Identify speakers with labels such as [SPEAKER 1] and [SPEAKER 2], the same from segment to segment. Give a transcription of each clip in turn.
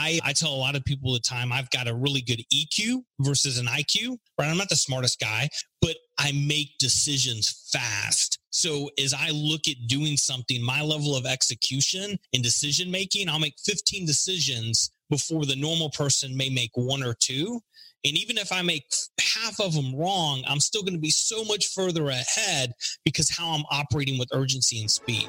[SPEAKER 1] I, I tell a lot of people the time I've got a really good EQ versus an IQ, right? I'm not the smartest guy, but I make decisions fast. So as I look at doing something, my level of execution and decision making, I'll make 15 decisions before the normal person may make one or two. And even if I make half of them wrong, I'm still going to be so much further ahead because how I'm operating with urgency and speed.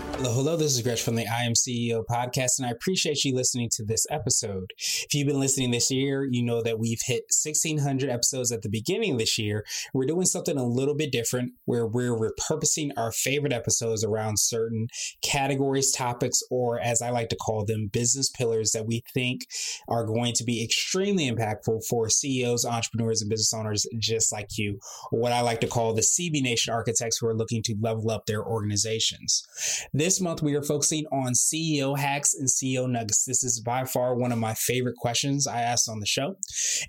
[SPEAKER 2] Hello, hello. This is Gretch from the I Am CEO podcast, and I appreciate you listening to this episode. If you've been listening this year, you know that we've hit 1,600 episodes at the beginning of this year. We're doing something a little bit different where we're repurposing our favorite episodes around certain categories, topics, or as I like to call them, business pillars that we think are going to be extremely impactful for CEOs, entrepreneurs, and business owners just like you, or what I like to call the CB Nation architects who are looking to level up their organizations. This month, we are focusing on CEO hacks and CEO nuggets. This is by far one of my favorite questions I ask on the show.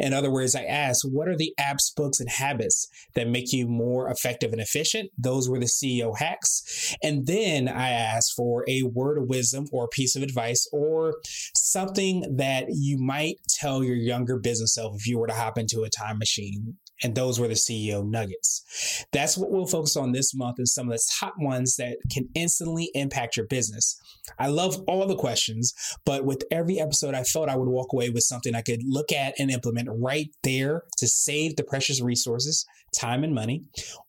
[SPEAKER 2] In other words, I ask, what are the apps, books, and habits that make you more effective and efficient? Those were the CEO hacks. And then I ask for a word of wisdom or a piece of advice or something that you might tell your younger business self if you were to hop into a time machine and those were the CEO nuggets. That's what we'll focus on this month and some of the top ones that can instantly impact your business. I love all the questions, but with every episode, I felt I would walk away with something I could look at and implement right there to save the precious resources, time, and money.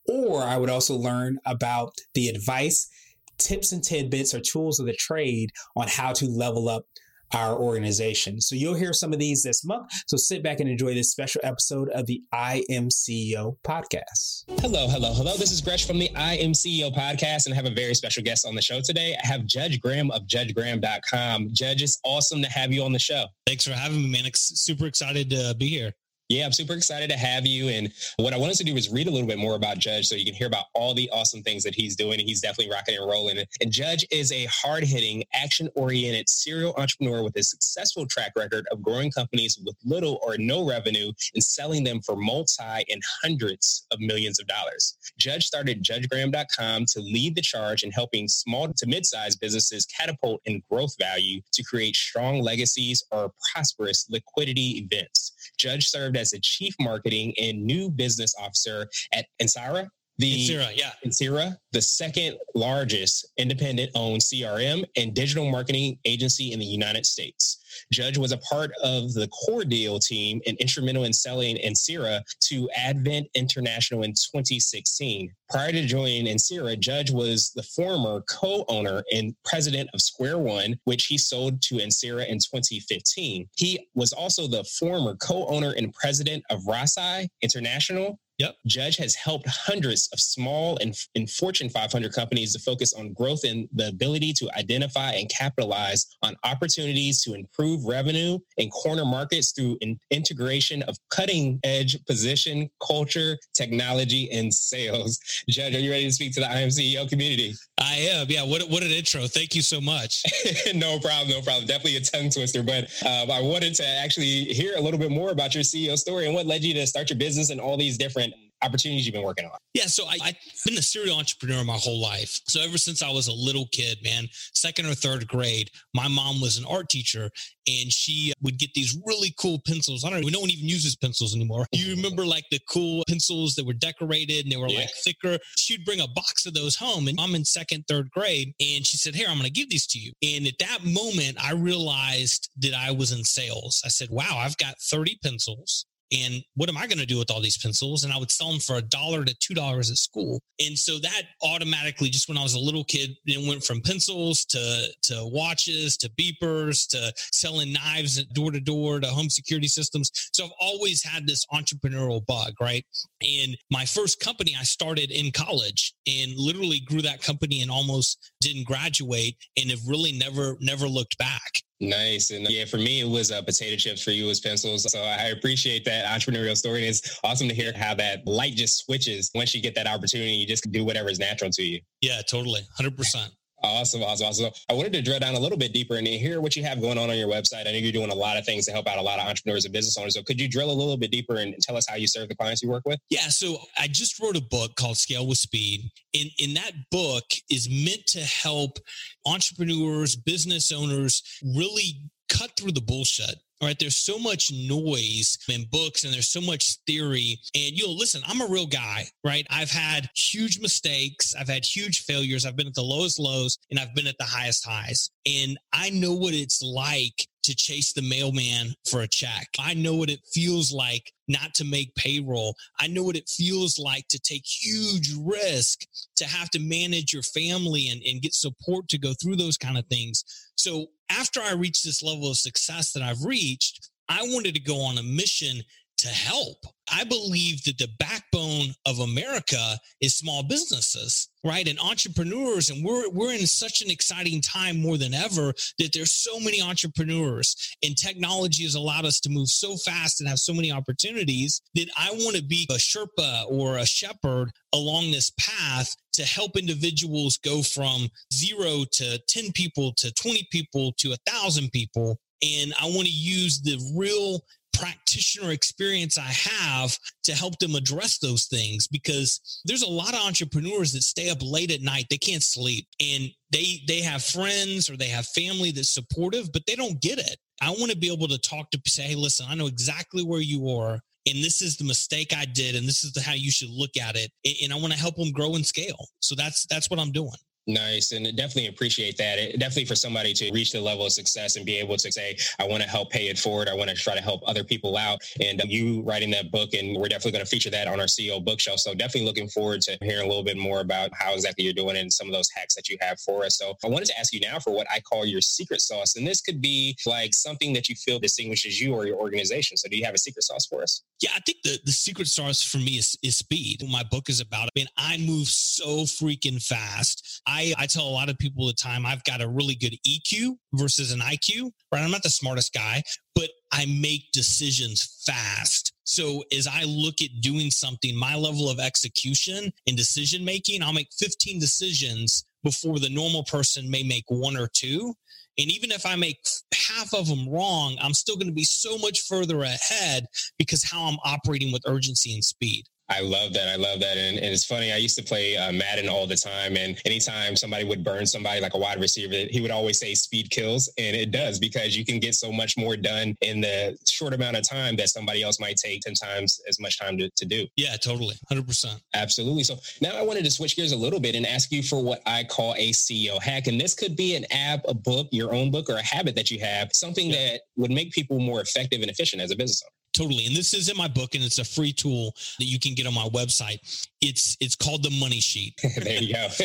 [SPEAKER 2] Or I would also learn about the advice, tips, and tidbits or tools of the trade on how to level up our organization. So you'll hear some of these this month. So sit back and enjoy this special episode of the I Am CEO podcast.
[SPEAKER 3] Hello, hello, hello. This is Gretch from the I Am CEO podcast, and I have a very special guest on the show today. I have Judge Graham of judgegraham.com. Judge, it's awesome to have you on the show.
[SPEAKER 1] Thanks for having me, man. Super excited to be here.
[SPEAKER 3] Yeah, I'm super excited to have you. And what I want us to do is read a little bit more about Judge so you can hear about all the awesome things that he's doing. And he's definitely rocking and rolling. And Judge is a hard hitting, action oriented serial entrepreneur with a successful track record of growing companies with little or no revenue and selling them for multi and hundreds of millions of dollars. Judge started judgegraham.com to lead the charge in helping small to mid sized businesses catapult in growth value to create strong legacies or prosperous liquidity events. Judge served as the chief marketing and new business officer at Ansira.
[SPEAKER 1] The Ansira, yeah.
[SPEAKER 3] Ansira, the second largest independent owned CRM and digital marketing agency in the United States. Judge was a part of the core deal team and instrumental in selling Ansira to Advent International in 2016. Prior to joining Ansira, Judge was the former co-owner and president of Square One, which he sold to Ansira in 2015. He was also the former co-owner and president of Rassai International,
[SPEAKER 1] Yep.
[SPEAKER 3] Judge has helped hundreds of small and, and Fortune 500 companies to focus on growth and the ability to identify and capitalize on opportunities to improve revenue in corner markets through in integration of cutting edge position, culture, technology, and sales. Judge, are you ready to speak to the IMCEO community?
[SPEAKER 1] I am. Yeah. What, what an intro. Thank you so much.
[SPEAKER 3] no problem. No problem. Definitely a tongue twister. But um, I wanted to actually hear a little bit more about your CEO story and what led you to start your business and all these different opportunities you've been working on?
[SPEAKER 1] Yeah, so I, have been a serial entrepreneur my whole life. So ever since I was a little kid, man, second or third grade, my mom was an art teacher and she would get these really cool pencils. I don't know, no one even uses pencils anymore. You remember like the cool pencils that were decorated and they were yeah. like thicker. She'd bring a box of those home and I'm in second, third grade. And she said, Here, I'm going to give these to you. And at that moment, I realized that I was in sales. I said, Wow, I've got 30 pencils and what am I going to do with all these pencils? And I would sell them for a dollar to two dollars at school. And so that automatically, just when I was a little kid, it went from pencils to to watches to beepers to selling knives door to door to home security systems. So I've always had this entrepreneurial bug, right? And my first company I started in college and literally grew that company and almost didn't graduate and have really never never looked back
[SPEAKER 3] Nice. And yeah, for me, it was uh, potato chips. For you, it was pencils. So I appreciate that entrepreneurial story. And it's awesome to hear how that light just switches once you get that opportunity. You just do whatever is natural to you.
[SPEAKER 1] Yeah, totally. 100%.
[SPEAKER 3] Awesome, awesome, awesome. I wanted to drill down a little bit deeper and hear what you have going on on your website. I know you're doing a lot of things to help out a lot of entrepreneurs and business owners. So could you drill a little bit deeper and tell us how you serve the clients you work with?
[SPEAKER 1] Yeah. So I just wrote a book called Scale with Speed. And in that book is meant to help entrepreneurs, business owners really cut through the bullshit right? There's so much noise in books and there's so much theory. And you know, listen, I'm a real guy, right? I've had huge mistakes. I've had huge failures. I've been at the lowest lows and I've been at the highest highs. And I know what it's like to chase the mailman for a check. I know what it feels like not to make payroll. I know what it feels like to take huge risk, to have to manage your family and, and get support to go through those kind of things. So after I reached this level of success that I've reached, I wanted to go on a mission to help. I believe that the backbone of America is small businesses, right? And entrepreneurs. And we're, we're in such an exciting time more than ever that there's so many entrepreneurs and technology has allowed us to move so fast and have so many opportunities that I want to be a Sherpa or a shepherd along this path to help individuals go from zero to 10 people to 20 people to a thousand people. And I want to use the real practitioner experience I have to help them address those things because there's a lot of entrepreneurs that stay up late at night. They can't sleep and they they have friends or they have family that's supportive but they don't get it. I want to be able to talk to say hey listen I know exactly where you are and this is the mistake I did and this is the, how you should look at it. And I want to help them grow and scale. So that's that's what I'm doing
[SPEAKER 3] Nice. And definitely appreciate that. It, definitely for somebody to reach the level of success and be able to say, I want to help pay it forward. I want to try to help other people out. And um, you writing that book, and we're definitely going to feature that on our CEO bookshelf. So definitely looking forward to hearing a little bit more about how exactly you're doing and some of those hacks that you have for us. So I wanted to ask you now for what I call your secret sauce. And this could be like something that you feel distinguishes you or your organization. So do you have a secret sauce for us?
[SPEAKER 1] Yeah, I think the, the secret sauce for me is, is speed. My book is about. I mean, I move so freaking fast. I, I tell a lot of people the time I've got a really good EQ versus an IQ, right? I'm not the smartest guy, but I make decisions fast. So as I look at doing something, my level of execution and decision making, I'll make 15 decisions before the normal person may make one or two. And even if I make half of them wrong, I'm still going to be so much further ahead because how I'm operating with urgency and speed.
[SPEAKER 3] I love that. I love that. And, and it's funny. I used to play uh, Madden all the time. And anytime somebody would burn somebody like a wide receiver, he would always say speed kills. And it does because you can get so much more done in the short amount of time that somebody else might take 10 times as much time to, to do.
[SPEAKER 1] Yeah, totally. 100%.
[SPEAKER 3] Absolutely. So now I wanted to switch gears a little bit and ask you for what I call a CEO hack. And this could be an app, a book, your own book, or a habit that you have, something yeah. that would make people more effective and efficient as a business owner.
[SPEAKER 1] Totally. And this is in my book and it's a free tool that you can get on my website. It's it's called the money sheet.
[SPEAKER 3] there you go.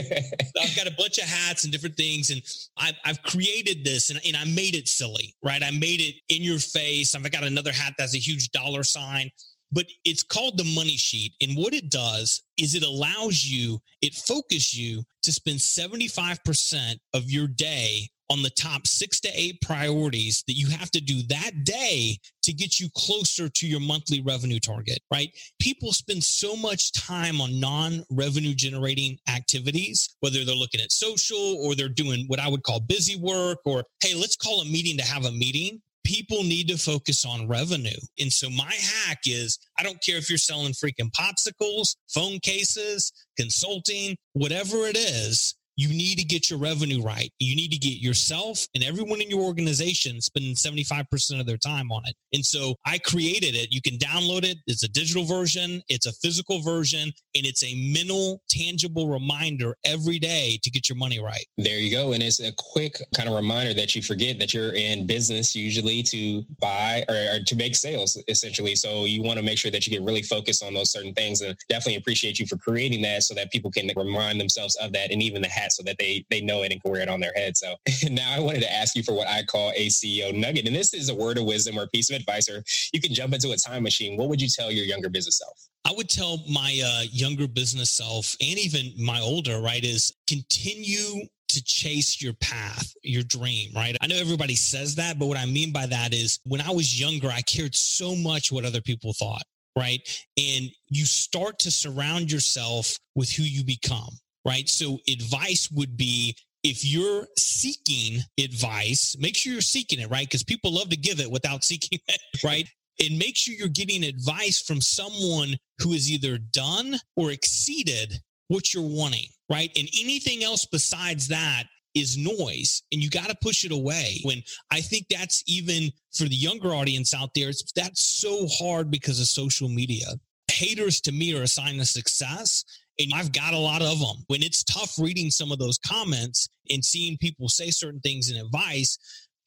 [SPEAKER 1] I've got a bunch of hats and different things. And I've, I've created this and, and I made it silly, right? I made it in your face. I've got another hat that's a huge dollar sign but it's called the money sheet. And what it does is it allows you, it focuses you to spend 75% of your day on the top six to eight priorities that you have to do that day to get you closer to your monthly revenue target, right? People spend so much time on non revenue generating activities, whether they're looking at social or they're doing what I would call busy work or, hey, let's call a meeting to have a meeting people need to focus on revenue. And so my hack is I don't care if you're selling freaking popsicles, phone cases, consulting, whatever it is, you need to get your revenue right. You need to get yourself and everyone in your organization spending 75% of their time on it. And so I created it. You can download it. It's a digital version, it's a physical version, and it's a mental, tangible reminder every day to get your money right.
[SPEAKER 3] There you go. And it's a quick kind of reminder that you forget that you're in business usually to buy or, or to make sales, essentially. So you want to make sure that you get really focused on those certain things and definitely appreciate you for creating that so that people can remind themselves of that and even the hat so that they they know it and can wear it on their head. So now I wanted to ask you for what I call a CEO nugget. And this is a word of wisdom or a piece of advice, or you can jump into a time machine. What would you tell your younger business self?
[SPEAKER 1] I would tell my uh, younger business self and even my older, right, is continue to chase your path, your dream, right? I know everybody says that, but what I mean by that is when I was younger, I cared so much what other people thought, right? And you start to surround yourself with who you become, right? So advice would be if you're seeking advice, make sure you're seeking it, right? Because people love to give it without seeking it, right? and make sure you're getting advice from someone who has either done or exceeded what you're wanting, right? And anything else besides that is noise and you got to push it away. When I think that's even for the younger audience out there, that's so hard because of social media. Haters to me are a sign of success. And I've got a lot of them. When it's tough reading some of those comments and seeing people say certain things in advice,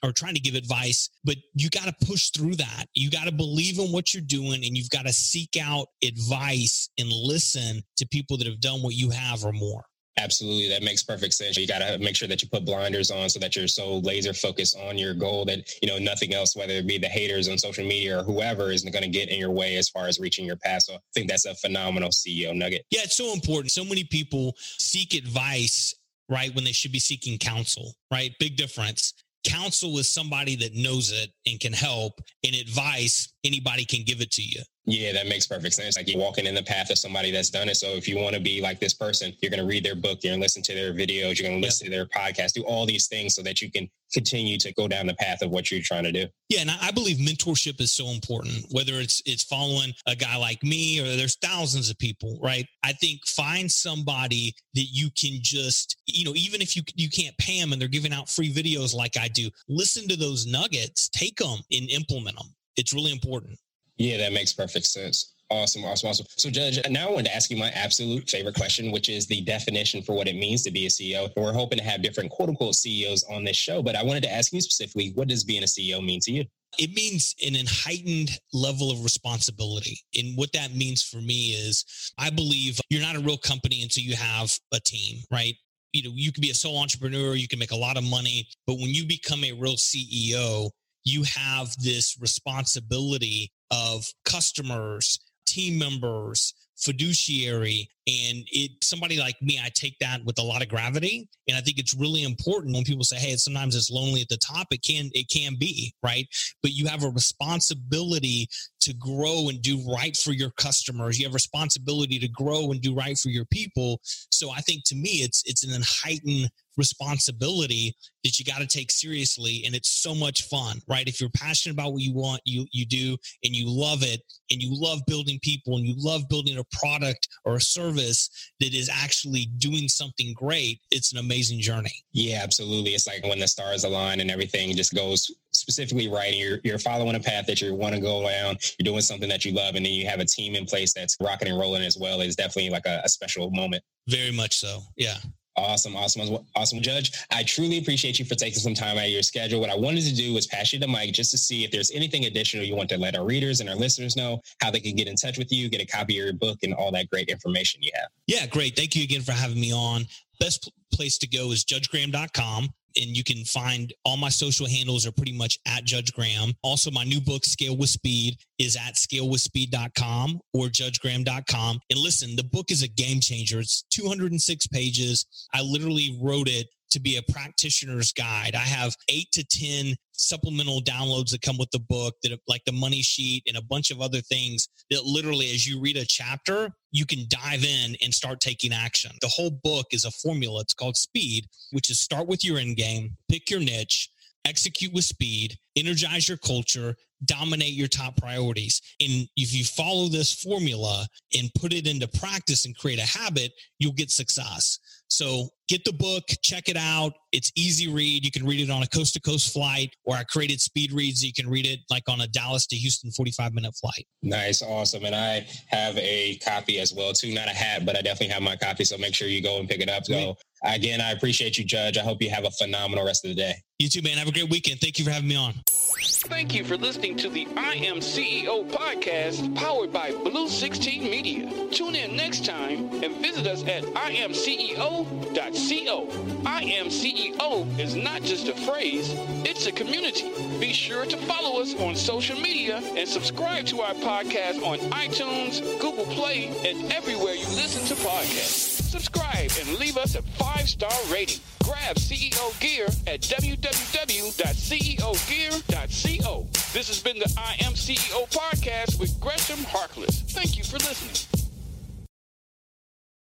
[SPEAKER 1] or trying to give advice, but you got to push through that. You got to believe in what you're doing and you've got to seek out advice and listen to people that have done what you have or more.
[SPEAKER 3] Absolutely. That makes perfect sense. You got to make sure that you put blinders on so that you're so laser focused on your goal that, you know, nothing else, whether it be the haters on social media or whoever isn't going to get in your way as far as reaching your path. So I think that's a phenomenal CEO nugget.
[SPEAKER 1] Yeah, it's so important. So many people seek advice, right, when they should be seeking counsel, right? Big difference counsel is somebody that knows it and can help and advice anybody can give it to you
[SPEAKER 3] yeah, that makes perfect sense. Like you're walking in the path of somebody that's done it. So if you want to be like this person, you're going to read their book, you're going to listen to their videos, you're going to listen to their podcast, do all these things so that you can continue to go down the path of what you're trying to do.
[SPEAKER 1] Yeah, and I believe mentorship is so important. Whether it's it's following a guy like me or there's thousands of people, right? I think find somebody that you can just, you know, even if you you can't pay them and they're giving out free videos like I do, listen to those nuggets, take them and implement them. It's really important.
[SPEAKER 3] Yeah, that makes perfect sense. Awesome, awesome, awesome. So, Judge, now I wanted to ask you my absolute favorite question, which is the definition for what it means to be a CEO. And we're hoping to have different quote unquote CEOs on this show, but I wanted to ask you specifically, what does being a CEO mean to you?
[SPEAKER 1] It means an heightened level of responsibility. And what that means for me is I believe you're not a real company until you have a team, right? You know, you can be a sole entrepreneur, you can make a lot of money, but when you become a real CEO, you have this responsibility of customers, team members, fiduciary and it somebody like me i take that with a lot of gravity. And i think it's really important when people say hey sometimes it's lonely at the top it can it can be right? But you have a responsibility to grow and do right for your customers. You have responsibility to grow and do right for your people. So i think to me it's it's an heightened responsibility that you got to take seriously and it's so much fun right? If you're passionate about what you want you you do and you love it and you love building people and you love building a product or a service that is actually doing something great it's an amazing journey.
[SPEAKER 3] Yeah absolutely. It's like when the stars align and everything just goes specifically right and you're, you're following a path that you want to go down you're doing something that you love and then you have a team in place that's rocking and rolling as well is definitely like a, a special moment.
[SPEAKER 1] Very much so yeah
[SPEAKER 3] Awesome, awesome, awesome, Judge. I truly appreciate you for taking some time out of your schedule. What I wanted to do was pass you the mic just to see if there's anything additional you want to let our readers and our listeners know, how they can get in touch with you, get a copy of your book, and all that great information you have.
[SPEAKER 1] Yeah, great. Thank you again for having me on. Best place to go is judgegraham.com and you can find all my social handles are pretty much at Judge Graham. Also, my new book, Scale with Speed, is at scalewithspeed.com or judgegraham.com. And listen, the book is a game changer. It's 206 pages. I literally wrote it to be a practitioner's guide. I have eight to 10 supplemental downloads that come with the book that like the money sheet and a bunch of other things that literally as you read a chapter you can dive in and start taking action the whole book is a formula it's called speed which is start with your end game pick your niche execute with speed energize your culture dominate your top priorities. And if you follow this formula and put it into practice and create a habit, you'll get success. So get the book, check it out. It's easy read. You can read it on a coast to coast flight, or I created speed reads. You can read it like on a Dallas to Houston 45 minute flight.
[SPEAKER 3] Nice. Awesome. And I have a copy as well too. Not a hat, but I definitely have my copy. So make sure you go and pick it up. So again, I appreciate you, Judge. I hope you have a phenomenal rest of the day.
[SPEAKER 1] You too, man. Have a great weekend. Thank you for having me on.
[SPEAKER 4] Thank you for listening to the I Am CEO podcast powered by Blue 16 Media. Tune in next time and visit us at imceo.co. I Am CEO is not just a phrase, it's a community. Be sure to follow us on social media and subscribe to our podcast on iTunes, Google Play, and everywhere you listen to podcasts. Subscribe and leave us a five star rating. Grab CEO Gear at www.ceogear.co. This has been the I Am CEO podcast with Gresham Harkless. Thank you for listening.